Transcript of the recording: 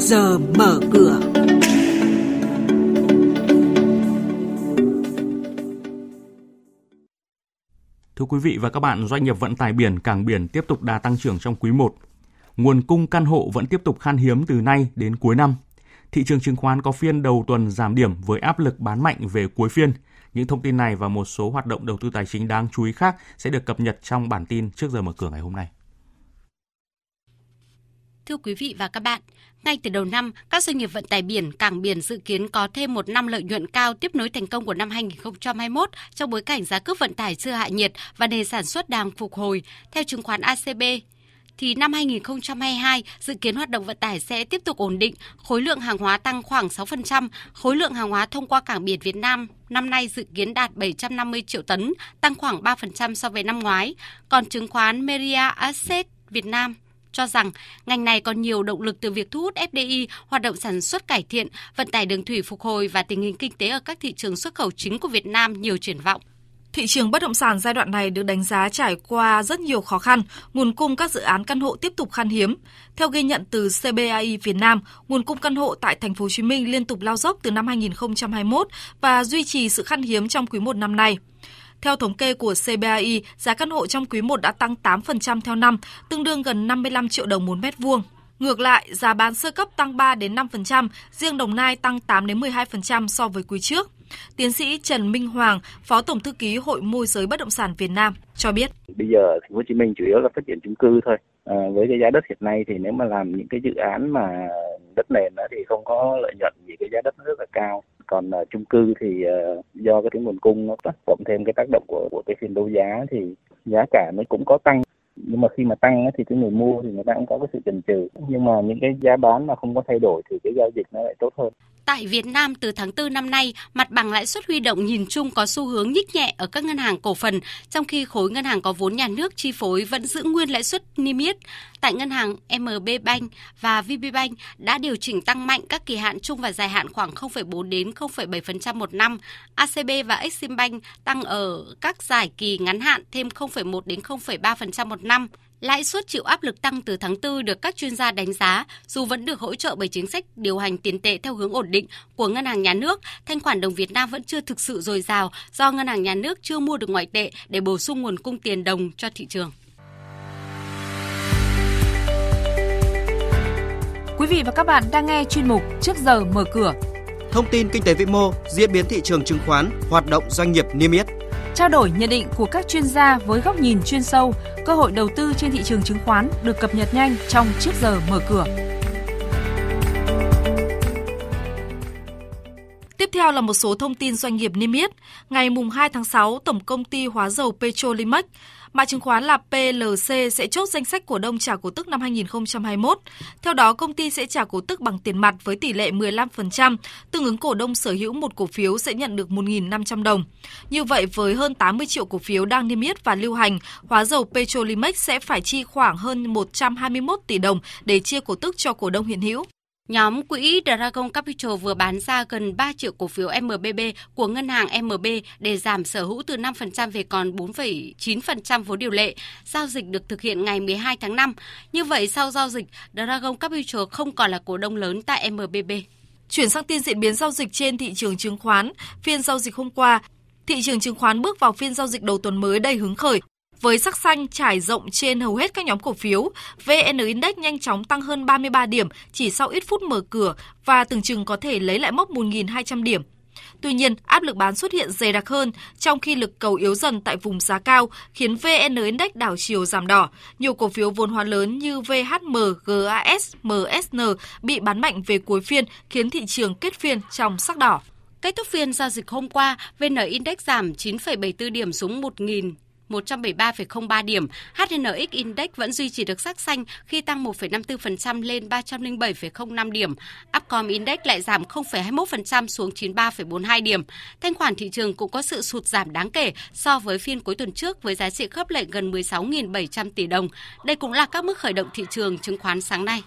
giờ mở cửa. Thưa quý vị và các bạn, doanh nghiệp vận tải biển, cảng biển tiếp tục đà tăng trưởng trong quý 1. Nguồn cung căn hộ vẫn tiếp tục khan hiếm từ nay đến cuối năm. Thị trường chứng khoán có phiên đầu tuần giảm điểm với áp lực bán mạnh về cuối phiên. Những thông tin này và một số hoạt động đầu tư tài chính đáng chú ý khác sẽ được cập nhật trong bản tin trước giờ mở cửa ngày hôm nay. Thưa quý vị và các bạn, ngay từ đầu năm, các doanh nghiệp vận tải biển, cảng biển dự kiến có thêm một năm lợi nhuận cao tiếp nối thành công của năm 2021 trong bối cảnh giá cước vận tải chưa hạ nhiệt và nền sản xuất đang phục hồi. Theo chứng khoán ACB, thì năm 2022 dự kiến hoạt động vận tải sẽ tiếp tục ổn định, khối lượng hàng hóa tăng khoảng 6%, khối lượng hàng hóa thông qua cảng biển Việt Nam năm nay dự kiến đạt 750 triệu tấn, tăng khoảng 3% so với năm ngoái. Còn chứng khoán Meria Asset Việt Nam cho rằng ngành này còn nhiều động lực từ việc thu hút FDI, hoạt động sản xuất cải thiện, vận tải đường thủy phục hồi và tình hình kinh tế ở các thị trường xuất khẩu chính của Việt Nam nhiều triển vọng. Thị trường bất động sản giai đoạn này được đánh giá trải qua rất nhiều khó khăn, nguồn cung các dự án căn hộ tiếp tục khan hiếm. Theo ghi nhận từ CBAI Việt Nam, nguồn cung căn hộ tại thành phố Hồ Chí Minh liên tục lao dốc từ năm 2021 và duy trì sự khan hiếm trong quý 1 năm nay. Theo thống kê của CBAI, giá căn hộ trong quý 1 đã tăng 8% theo năm, tương đương gần 55 triệu đồng một mét vuông. Ngược lại, giá bán sơ cấp tăng 3 đến 5%, riêng Đồng Nai tăng 8 đến 12% so với quý trước. Tiến sĩ Trần Minh Hoàng, Phó Tổng thư ký Hội môi giới bất động sản Việt Nam cho biết. Bây giờ thành phố Hồ Chí Minh chủ yếu là phát triển chung cư thôi. À, với cái giá đất hiện nay thì nếu mà làm những cái dự án mà đất nền đó thì không có lợi nhuận vì cái giá đất rất là cao. Còn uh, chung cư thì uh, do cái nguồn cung nó cộng thêm cái tác động của của cái phiên đấu giá thì giá cả nó cũng có tăng. Nhưng mà khi mà tăng thì cái người mua thì người ta cũng có cái sự chần chừ. Nhưng mà những cái giá bán mà không có thay đổi thì cái giao dịch nó lại tốt hơn. Tại Việt Nam từ tháng 4 năm nay, mặt bằng lãi suất huy động nhìn chung có xu hướng nhích nhẹ ở các ngân hàng cổ phần, trong khi khối ngân hàng có vốn nhà nước chi phối vẫn giữ nguyên lãi suất niêm yết. Tại ngân hàng MB Bank và VB Bank đã điều chỉnh tăng mạnh các kỳ hạn chung và dài hạn khoảng 0,4 đến 0,7% một năm. ACB và Exim Bank tăng ở các giải kỳ ngắn hạn thêm 0,1 đến 0,3% một năm. Lãi suất chịu áp lực tăng từ tháng 4 được các chuyên gia đánh giá, dù vẫn được hỗ trợ bởi chính sách điều hành tiền tệ theo hướng ổn định của Ngân hàng Nhà nước, thanh khoản đồng Việt Nam vẫn chưa thực sự dồi dào do Ngân hàng Nhà nước chưa mua được ngoại tệ để bổ sung nguồn cung tiền đồng cho thị trường. Quý vị và các bạn đang nghe chuyên mục Trước giờ mở cửa. Thông tin kinh tế vĩ mô, diễn biến thị trường chứng khoán, hoạt động doanh nghiệp niêm yết trao đổi nhận định của các chuyên gia với góc nhìn chuyên sâu, cơ hội đầu tư trên thị trường chứng khoán được cập nhật nhanh trong trước giờ mở cửa. Theo là một số thông tin doanh nghiệp niêm yết. Ngày mùng 2 tháng 6, Tổng công ty hóa dầu Petrolimex Mã chứng khoán là PLC sẽ chốt danh sách cổ đông trả cổ tức năm 2021. Theo đó, công ty sẽ trả cổ tức bằng tiền mặt với tỷ lệ 15%, tương ứng cổ đông sở hữu một cổ phiếu sẽ nhận được 1.500 đồng. Như vậy, với hơn 80 triệu cổ phiếu đang niêm yết và lưu hành, hóa dầu Petrolimex sẽ phải chi khoảng hơn 121 tỷ đồng để chia cổ tức cho cổ đông hiện hữu. Nhóm quỹ Dragon Capital vừa bán ra gần 3 triệu cổ phiếu MBB của ngân hàng MB để giảm sở hữu từ 5% về còn 4,9% vốn điều lệ. Giao dịch được thực hiện ngày 12 tháng 5. Như vậy, sau giao dịch, Dragon Capital không còn là cổ đông lớn tại MBB. Chuyển sang tin diễn biến giao dịch trên thị trường chứng khoán, phiên giao dịch hôm qua, thị trường chứng khoán bước vào phiên giao dịch đầu tuần mới đầy hứng khởi với sắc xanh trải rộng trên hầu hết các nhóm cổ phiếu, VN Index nhanh chóng tăng hơn 33 điểm chỉ sau ít phút mở cửa và tưởng chừng có thể lấy lại mốc 1.200 điểm. Tuy nhiên, áp lực bán xuất hiện dày đặc hơn, trong khi lực cầu yếu dần tại vùng giá cao khiến VN Index đảo chiều giảm đỏ. Nhiều cổ phiếu vốn hóa lớn như VHM, GAS, MSN bị bán mạnh về cuối phiên khiến thị trường kết phiên trong sắc đỏ. Kết thúc phiên giao dịch hôm qua, VN Index giảm 9,74 điểm xuống 1.000 173,03 điểm. HNX Index vẫn duy trì được sắc xanh khi tăng 1,54% lên 307,05 điểm. Upcom Index lại giảm 0,21% xuống 93,42 điểm. Thanh khoản thị trường cũng có sự sụt giảm đáng kể so với phiên cuối tuần trước với giá trị khớp lệnh gần 16.700 tỷ đồng. Đây cũng là các mức khởi động thị trường chứng khoán sáng nay.